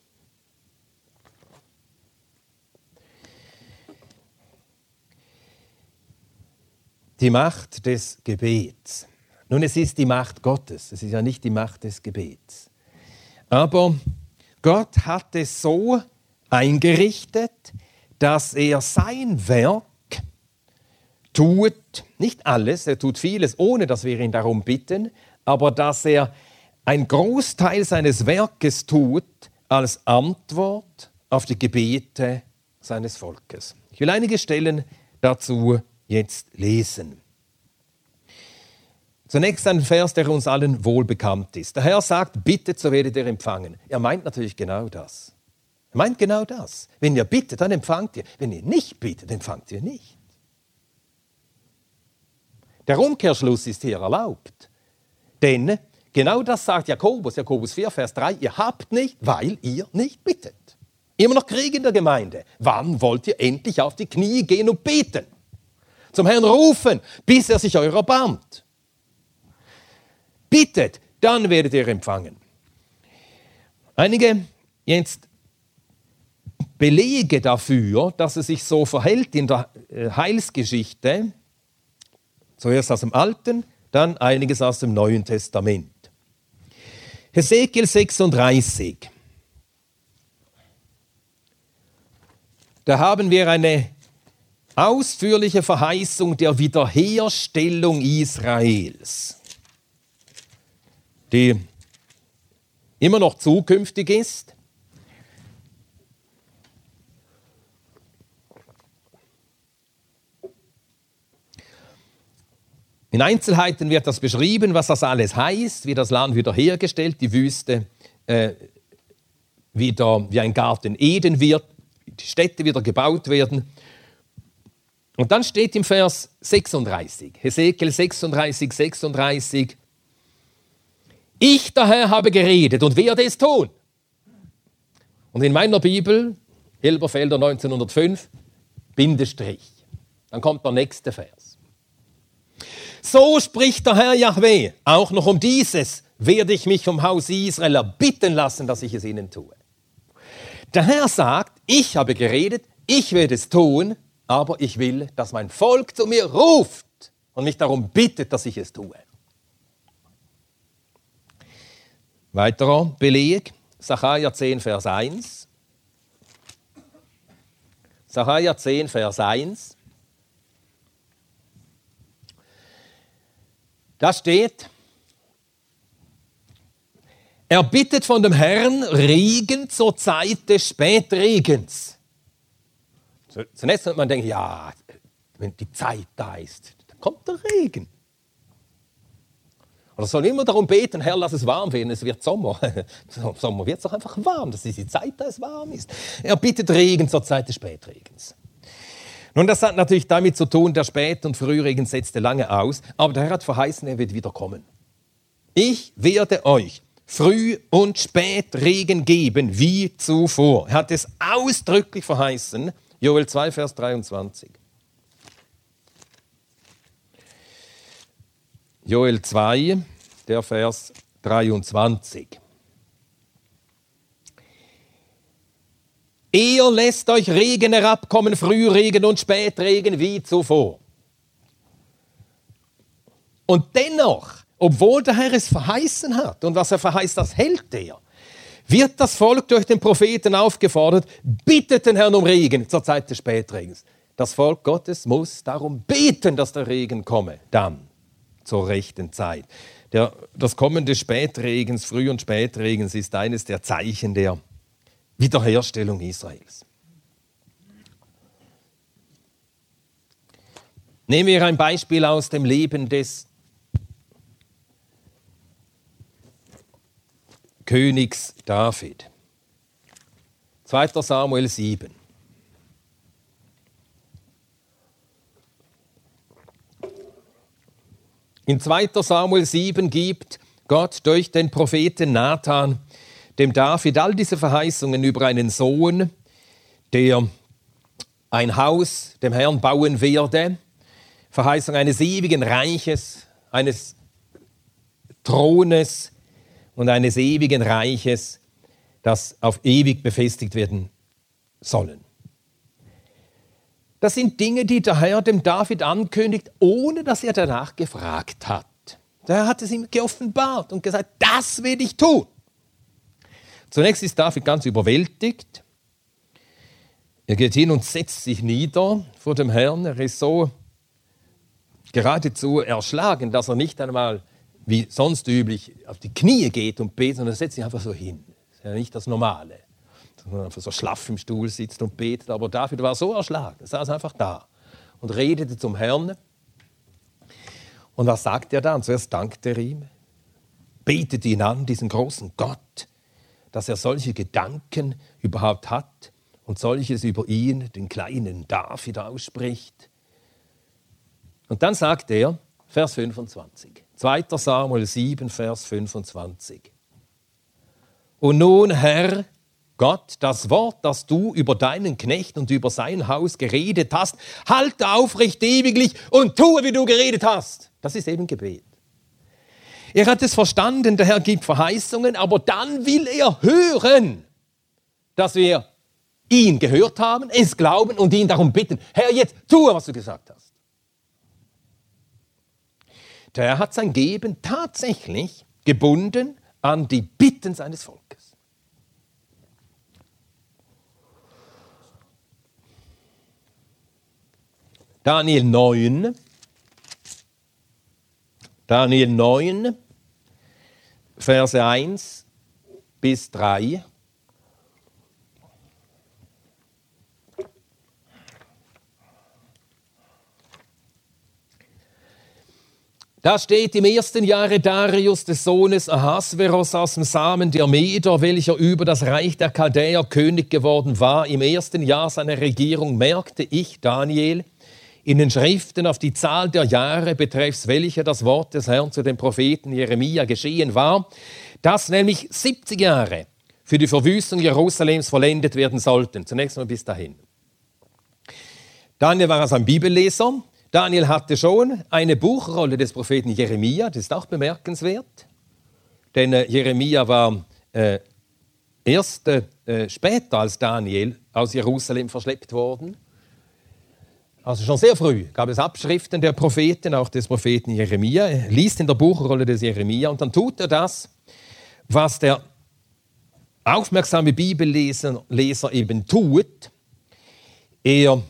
Speaker 1: Die Macht des Gebets. Nun, es ist die Macht Gottes, es ist ja nicht die Macht des Gebets. Aber Gott hat es so eingerichtet, dass er sein Werk tut, nicht alles, er tut vieles, ohne dass wir ihn darum bitten, aber dass er einen Großteil seines Werkes tut als Antwort auf die Gebete seines Volkes. Ich will einige Stellen dazu jetzt lesen. Zunächst ein Vers, der uns allen wohl bekannt ist. Der Herr sagt, bittet, so werdet ihr empfangen. Er meint natürlich genau das. Er meint genau das. Wenn ihr bittet, dann empfangt ihr. Wenn ihr nicht bittet, empfangt ihr nicht. Der Umkehrschluss ist hier erlaubt. Denn genau das sagt Jakobus, Jakobus 4, Vers 3, ihr habt nicht, weil ihr nicht bittet. Immer noch Krieg in der Gemeinde. Wann wollt ihr endlich auf die Knie gehen und beten? Zum Herrn rufen, bis er sich eurer erbarmt. Bittet, dann werdet ihr empfangen. Einige jetzt Belege dafür, dass es sich so verhält in der äh, Heilsgeschichte, Zuerst aus dem Alten, dann einiges aus dem Neuen Testament. Hesekiel 36. Da haben wir eine ausführliche Verheißung der Wiederherstellung Israels, die immer noch zukünftig ist. In Einzelheiten wird das beschrieben, was das alles heißt, wie das Land wiederhergestellt, die Wüste äh, wieder wie ein Garten Eden wird, die Städte wieder gebaut werden. Und dann steht im Vers 36, Hesekiel 36, 36, ich daher habe geredet und werde es tun. Und in meiner Bibel, Elberfelder 1905, Bindestrich. Dann kommt der nächste Vers. So spricht der Herr Yahweh, auch noch um dieses werde ich mich vom Haus Israel erbitten lassen, dass ich es ihnen tue. Der Herr sagt, ich habe geredet, ich werde es tun, aber ich will, dass mein Volk zu mir ruft und mich darum bittet, dass ich es tue. Weiterer Beleg, Sacharja 10, Vers 1. Sacharja 10, Vers 1. Da steht, er bittet von dem Herrn Regen zur Zeit des Spätregens. Zunächst wird man denken, ja, wenn die Zeit da ist, dann kommt der Regen. Oder soll immer darum beten, Herr, lass es warm werden, es wird Sommer. Sommer wird es doch einfach warm, das ist die Zeit, da es warm ist. Er bittet Regen zur Zeit des Spätregens. Nun, das hat natürlich damit zu tun, der Spät- und Frühregen setzte lange aus, aber der Herr hat verheißen, er wird wiederkommen. Ich werde euch Früh- und Spätregen geben, wie zuvor. Er hat es ausdrücklich verheißen. Joel 2, Vers 23. Joel 2, der Vers 23. Ihr lässt euch Regen herabkommen, Frühregen und Spätregen wie zuvor. Und dennoch, obwohl der Herr es verheißen hat und was er verheißt, das hält er, wird das Volk durch den Propheten aufgefordert, bittet den Herrn um Regen zur Zeit des Spätregens. Das Volk Gottes muss darum beten, dass der Regen komme, dann zur rechten Zeit. Der, das Kommen des Spätregens, Früh- und Spätregens, ist eines der Zeichen der Wiederherstellung Israels. Nehmen wir ein Beispiel aus dem Leben des Königs David. 2. Samuel 7. In 2. Samuel 7 gibt Gott durch den Propheten Nathan dem David all diese Verheißungen über einen Sohn, der ein Haus dem Herrn bauen werde, Verheißung eines ewigen Reiches, eines Thrones und eines ewigen Reiches, das auf ewig befestigt werden sollen. Das sind Dinge, die der Herr dem David ankündigt, ohne dass er danach gefragt hat. Der hat es ihm geoffenbart und gesagt, das will ich tun. Zunächst ist David ganz überwältigt. Er geht hin und setzt sich nieder vor dem Herrn. Er ist so geradezu erschlagen, dass er nicht einmal wie sonst üblich auf die Knie geht und betet, sondern er setzt sich einfach so hin. Das ist ja nicht das Normale sondern einfach so schlaff im Stuhl sitzt und betet. Aber David war so erschlagen, er saß einfach da und redete zum Herrn. Und was sagt er dann? Zuerst dankte er ihm, betet ihn an, diesen großen Gott, dass er solche Gedanken überhaupt hat und solches über ihn, den kleinen David, ausspricht. Und dann sagt er, Vers 25, 2. Samuel 7, Vers 25. Und nun, Herr, Gott, das Wort, das du über deinen Knecht und über sein Haus geredet hast, halte aufrecht ewiglich und tue, wie du geredet hast. Das ist eben Gebet. Er hat es verstanden, der Herr gibt Verheißungen, aber dann will er hören, dass wir ihn gehört haben, es glauben und ihn darum bitten, Herr, jetzt tue, was du gesagt hast. Der Herr hat sein Geben tatsächlich gebunden an die Bitten seines Volkes. Daniel 9. Daniel 9, Verse 1 bis 3. Da steht im ersten Jahre Darius des Sohnes Ahasveros aus dem Samen der Meder, welcher über das Reich der Chaldäer König geworden war. Im ersten Jahr seiner Regierung merkte ich, Daniel, in den Schriften auf die Zahl der Jahre betreffs welcher das Wort des Herrn zu dem Propheten Jeremia geschehen war, dass nämlich 70 Jahre für die Verwüstung Jerusalems vollendet werden sollten. Zunächst mal bis dahin. Daniel war also ein Bibelleser. Daniel hatte schon eine Buchrolle des Propheten Jeremia, das ist auch bemerkenswert, denn äh, Jeremia war äh, erst äh, später als Daniel aus Jerusalem verschleppt worden also schon sehr früh gab es Abschriften der Propheten, auch des Propheten Jeremia. Er liest in der Buchrolle des Jeremia und dann tut er das, was der aufmerksame Bibelleser Leser eben tut. Er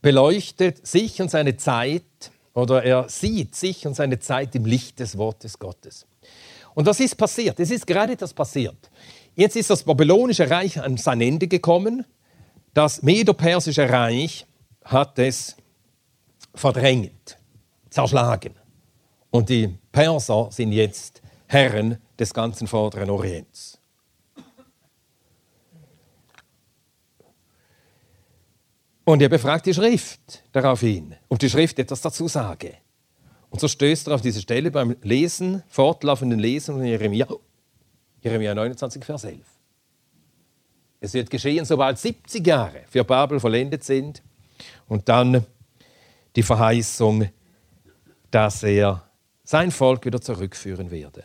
Speaker 1: beleuchtet sich und seine Zeit oder er sieht sich und seine Zeit im Licht des Wortes Gottes. Und was ist passiert? Es ist gerade das passiert. Jetzt ist das babylonische Reich an sein Ende gekommen. Das Medo-Persische Reich hat es verdrängt, zerschlagen. Und die Perser sind jetzt Herren des ganzen vorderen Orients. Und er befragt die Schrift daraufhin, ob die Schrift etwas dazu sage. Und so stößt er auf diese Stelle beim Lesen, fortlaufenden Lesen von Jeremia, Jeremia 29, Vers 11. Es wird geschehen, sobald 70 Jahre für Babel vollendet sind und dann die Verheißung, dass er sein Volk wieder zurückführen werde.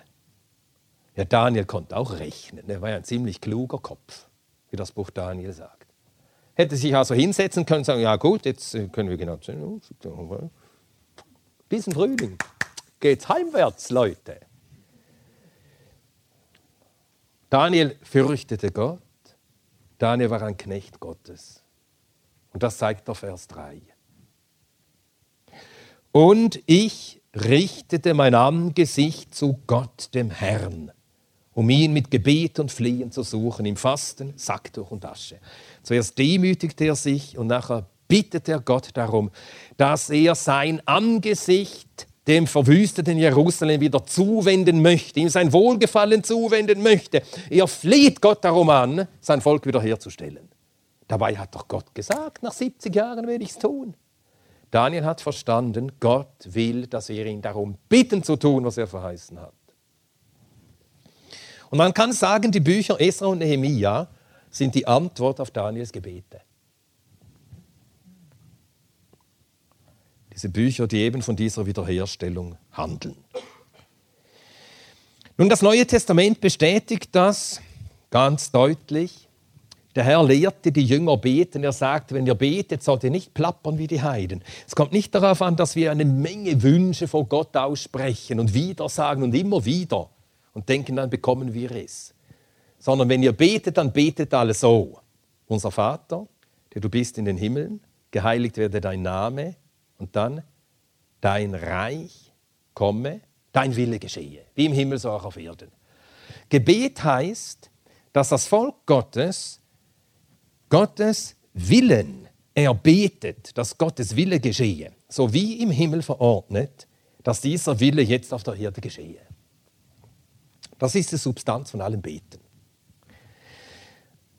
Speaker 1: Ja, Daniel konnte auch rechnen. Er war ja ein ziemlich kluger Kopf, wie das Buch Daniel sagt. Hätte sich also hinsetzen können und sagen, ja gut, jetzt äh, können wir genau. Diesen Frühling geht's heimwärts, Leute. Daniel fürchtete Gott. Daniel war ein Knecht Gottes. Und das zeigt der Vers 3. Und ich richtete mein Angesicht zu Gott, dem Herrn, um ihn mit Gebet und Flehen zu suchen, im Fasten, Sacktuch und Asche. Zuerst demütigte er sich und nachher bittet er Gott darum, dass er sein Angesicht dem verwüsteten Jerusalem wieder zuwenden möchte, ihm sein Wohlgefallen zuwenden möchte. Er fleht Gott darum an, sein Volk wiederherzustellen. Dabei hat doch Gott gesagt, nach 70 Jahren werde ich es tun. Daniel hat verstanden, Gott will, dass wir ihn darum bitten zu tun, was er verheißen hat. Und man kann sagen, die Bücher Esra und Nehemia sind die Antwort auf Daniels Gebete. Diese Bücher, die eben von dieser Wiederherstellung handeln. Nun, das Neue Testament bestätigt das ganz deutlich. Der Herr lehrte die Jünger beten. Er sagte, wenn ihr betet, sollt ihr nicht plappern wie die Heiden. Es kommt nicht darauf an, dass wir eine Menge Wünsche vor Gott aussprechen und wieder sagen und immer wieder und denken, dann bekommen wir es. Sondern wenn ihr betet, dann betet alle so. Unser Vater, der du bist in den Himmeln, geheiligt werde dein Name und dann dein Reich komme, dein Wille geschehe, wie im Himmel so auch auf Erden. Gebet heißt, dass das Volk Gottes Gottes Willen erbetet, dass Gottes Wille geschehe, so wie im Himmel verordnet, dass dieser Wille jetzt auf der Erde geschehe. Das ist die Substanz von allem Beten.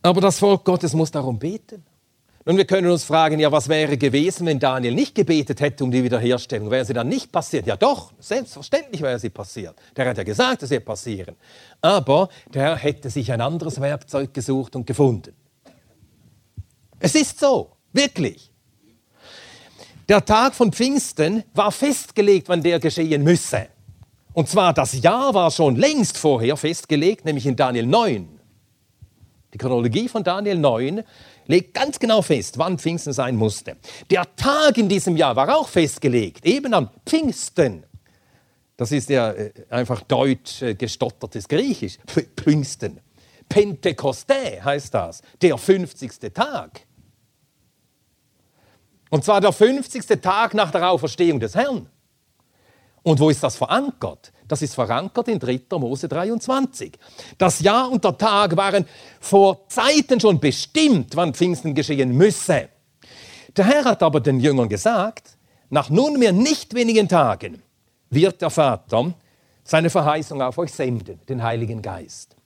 Speaker 1: Aber das Volk Gottes muss darum beten. Nun, wir können uns fragen, ja, was wäre gewesen, wenn Daniel nicht gebetet hätte um die Wiederherstellung? Wäre sie dann nicht passiert? Ja doch, selbstverständlich wäre sie passiert. Der hat ja gesagt, es wird passieren. Aber der hätte sich ein anderes Werkzeug gesucht und gefunden. Es ist so, wirklich. Der Tag von Pfingsten war festgelegt, wann der geschehen müsse. Und zwar das Jahr war schon längst vorher festgelegt, nämlich in Daniel 9. Die Chronologie von Daniel 9 legt ganz genau fest, wann Pfingsten sein musste. Der Tag in diesem Jahr war auch festgelegt, eben am Pfingsten. Das ist ja äh, einfach deutsch äh, gestottertes Griechisch. Pfingsten. Pentekoste heißt das, der 50. Tag. Und zwar der 50. Tag nach der Auferstehung des Herrn. Und wo ist das verankert? Das ist verankert in 3. Mose 23. Das Jahr und der Tag waren vor Zeiten schon bestimmt, wann Pfingsten geschehen müsse. Der Herr hat aber den Jüngern gesagt, nach nunmehr nicht wenigen Tagen wird der Vater seine Verheißung auf euch senden, den Heiligen Geist.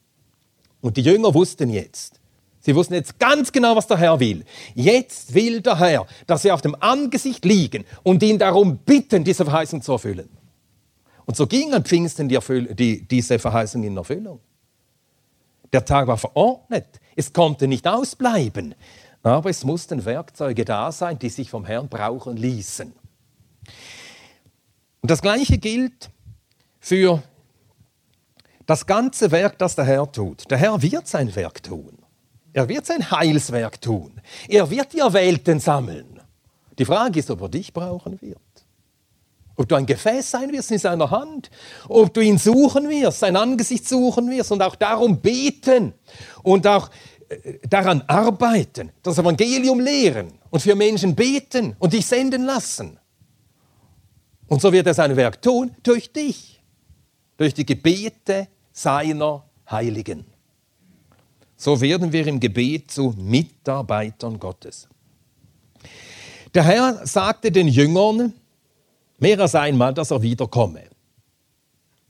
Speaker 1: Und die Jünger wussten jetzt, Sie wussten jetzt ganz genau, was der Herr will. Jetzt will der Herr, dass sie auf dem Angesicht liegen und ihn darum bitten, diese Verheißung zu erfüllen. Und so ging an Pfingsten die die, diese Verheißung in Erfüllung. Der Tag war verordnet. Es konnte nicht ausbleiben. Aber es mussten Werkzeuge da sein, die sich vom Herrn brauchen ließen. Und das Gleiche gilt für das ganze Werk, das der Herr tut. Der Herr wird sein Werk tun. Er wird sein Heilswerk tun. Er wird die Erwählten sammeln. Die Frage ist, ob er dich brauchen wird. Ob du ein Gefäß sein wirst in seiner Hand, ob du ihn suchen wirst, sein Angesicht suchen wirst und auch darum beten und auch äh, daran arbeiten, das Evangelium lehren und für Menschen beten und dich senden lassen. Und so wird er sein Werk tun durch dich, durch die Gebete seiner Heiligen so werden wir im Gebet zu Mitarbeitern Gottes. Der Herr sagte den Jüngern mehr als einmal, dass er wiederkomme.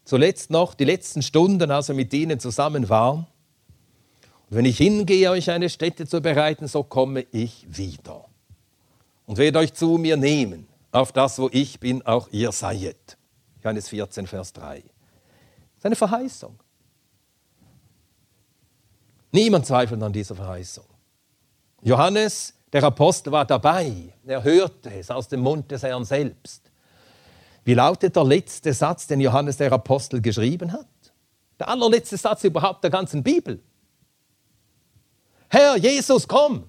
Speaker 1: Zuletzt noch die letzten Stunden, als er mit ihnen zusammen war. Und wenn ich hingehe, euch eine Stätte zu bereiten, so komme ich wieder und werde euch zu mir nehmen, auf das, wo ich bin, auch ihr seiet. Johannes 14, Vers 3. Seine Verheißung. Niemand zweifelt an dieser Verheißung. Johannes, der Apostel, war dabei. Er hörte es aus dem Mund des Herrn selbst. Wie lautet der letzte Satz, den Johannes der Apostel geschrieben hat? Der allerletzte Satz überhaupt der ganzen Bibel. Herr Jesus, komm!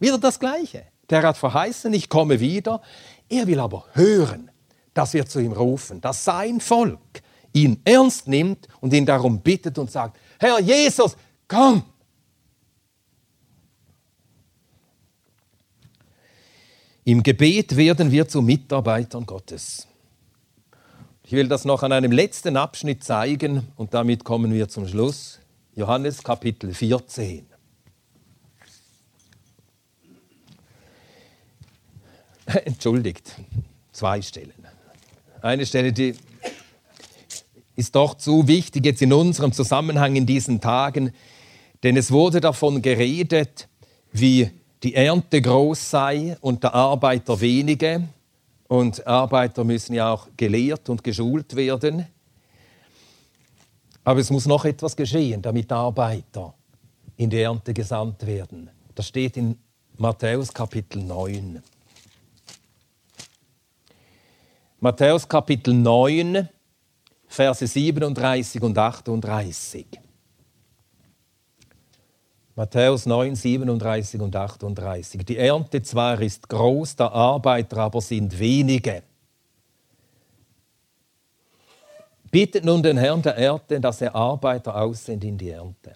Speaker 1: Wieder das Gleiche. Der hat verheißen, ich komme wieder. Er will aber hören, dass wir zu ihm rufen, dass sein Volk ihn ernst nimmt und ihn darum bittet und sagt, Herr Jesus, komm. Im Gebet werden wir zu Mitarbeitern Gottes. Ich will das noch an einem letzten Abschnitt zeigen und damit kommen wir zum Schluss. Johannes Kapitel 14. Entschuldigt, zwei Stellen. Eine Stelle, die ist doch zu wichtig jetzt in unserem Zusammenhang in diesen Tagen, denn es wurde davon geredet, wie die Ernte groß sei und der Arbeiter wenige. Und Arbeiter müssen ja auch gelehrt und geschult werden. Aber es muss noch etwas geschehen, damit Arbeiter in die Ernte gesandt werden. Das steht in Matthäus Kapitel 9. Matthäus Kapitel 9, Verse 37 und 38. Matthäus 9, 37 und 38. Die Ernte zwar ist groß, der Arbeiter aber sind wenige. Bittet nun den Herrn der Ernte, dass er Arbeiter aussendet in die Ernte.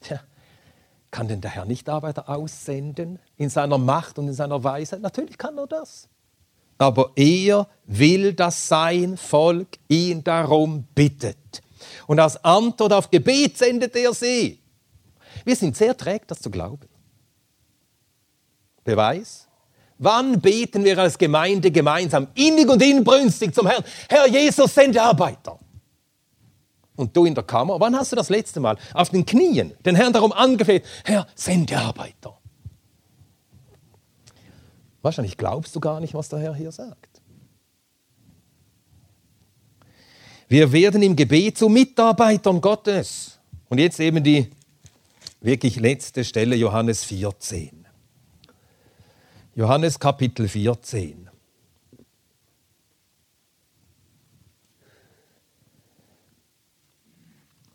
Speaker 1: Tja, kann denn der Herr nicht Arbeiter aussenden in seiner Macht und in seiner Weisheit? Natürlich kann er das. Aber er will, dass sein Volk ihn darum bittet. Und als Antwort auf Gebet sendet er sie. Wir sind sehr träg, das zu glauben. Beweis? Wann beten wir als Gemeinde gemeinsam innig und inbrünstig zum Herrn? Herr Jesus, sende Arbeiter. Und du in der Kammer, wann hast du das letzte Mal auf den Knien den Herrn darum angefleht, Herr, sende Arbeiter? Wahrscheinlich glaubst du gar nicht, was der Herr hier sagt. Wir werden im Gebet zu Mitarbeitern Gottes. Und jetzt eben die wirklich letzte Stelle, Johannes 14. Johannes Kapitel 14.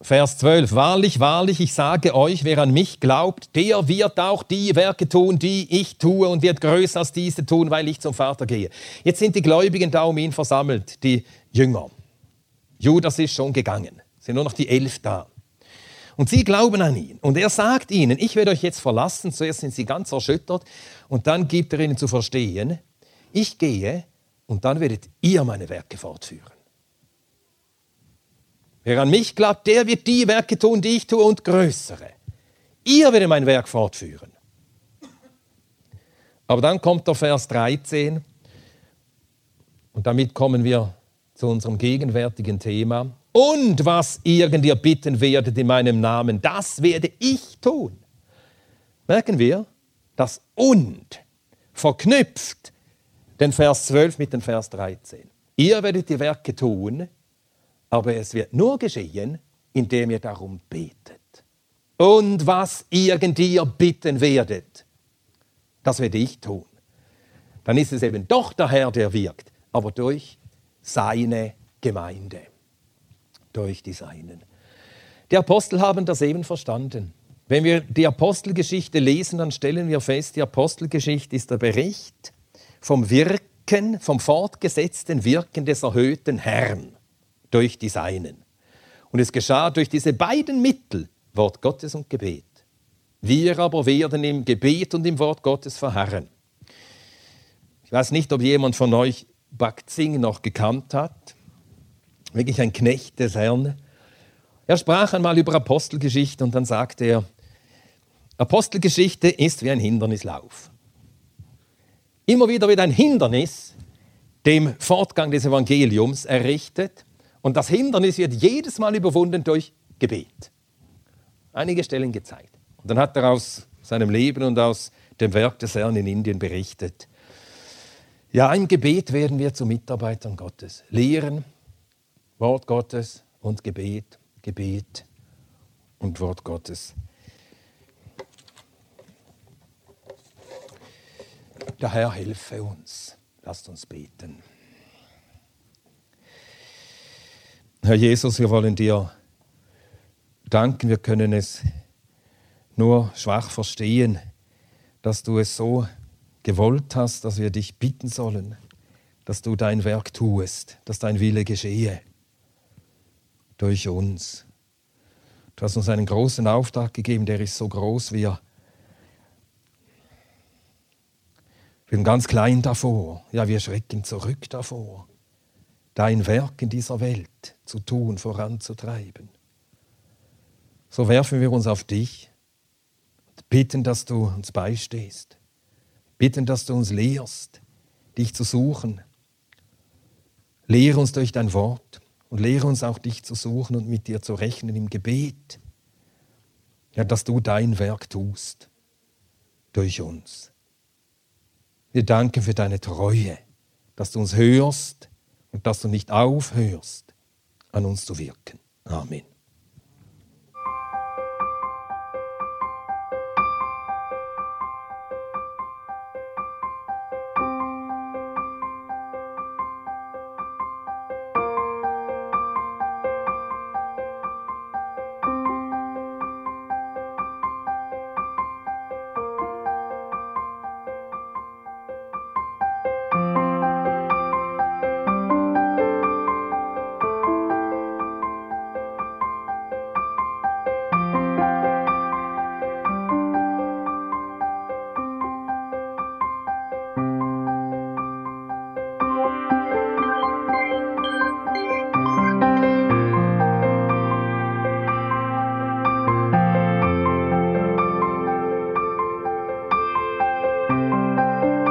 Speaker 1: Vers 12. Wahrlich, wahrlich, ich sage euch, wer an mich glaubt, der wird auch die Werke tun, die ich tue und wird größer als diese tun, weil ich zum Vater gehe. Jetzt sind die Gläubigen da um ihn versammelt, die Jünger. Judas ist schon gegangen, sind nur noch die elf da. Und sie glauben an ihn. Und er sagt ihnen, ich werde euch jetzt verlassen. Zuerst sind sie ganz erschüttert und dann gibt er ihnen zu verstehen, ich gehe und dann werdet ihr meine Werke fortführen. Wer an mich glaubt, der wird die Werke tun, die ich tue und größere. Ihr werdet mein Werk fortführen. Aber dann kommt der Vers 13 und damit kommen wir zu unserem gegenwärtigen Thema. Und was irgend ihr bitten werdet in meinem Namen, das werde ich tun. Merken wir, das und verknüpft den Vers 12 mit dem Vers 13. Ihr werdet die Werke tun, aber es wird nur geschehen, indem ihr darum betet. Und was irgend ihr bitten werdet, das werde ich tun. Dann ist es eben doch der Herr, der wirkt, aber durch seine Gemeinde durch die Seinen. Die Apostel haben das eben verstanden. Wenn wir die Apostelgeschichte lesen, dann stellen wir fest, die Apostelgeschichte ist der Bericht vom Wirken, vom fortgesetzten Wirken des erhöhten Herrn durch die Seinen. Und es geschah durch diese beiden Mittel, Wort Gottes und Gebet. Wir aber werden im Gebet und im Wort Gottes verharren. Ich weiß nicht, ob jemand von euch Bakzing noch gekannt hat wirklich ein Knecht des Herrn. Er sprach einmal über Apostelgeschichte und dann sagte er, Apostelgeschichte ist wie ein Hindernislauf. Immer wieder wird ein Hindernis dem Fortgang des Evangeliums errichtet und das Hindernis wird jedes Mal überwunden durch Gebet. Einige Stellen gezeigt. Und dann hat er aus seinem Leben und aus dem Werk des Herrn in Indien berichtet. Ja, im Gebet werden wir zu Mitarbeitern Gottes. Lehren, Wort Gottes und Gebet, Gebet und Wort Gottes. Der Herr helfe uns. Lasst uns beten. Herr Jesus, wir wollen dir danken. Wir können es nur schwach verstehen, dass du es so gewollt hast, dass wir dich bitten sollen, dass du dein Werk tust, dass dein Wille geschehe durch uns. Du hast uns einen großen Auftrag gegeben, der ist so groß, wir Wir sind ganz klein davor. Ja, wir schrecken zurück davor, dein Werk in dieser Welt zu tun, voranzutreiben. So werfen wir uns auf dich und bitten, dass du uns beistehst. Bitten, dass du uns lehrst, dich zu suchen. Lehre uns durch dein Wort und lehre uns auch dich zu suchen und mit dir zu rechnen im Gebet. Ja, dass du dein Werk tust durch uns. Wir danken für deine Treue, dass du uns hörst und dass du nicht aufhörst, an uns zu wirken. Amen.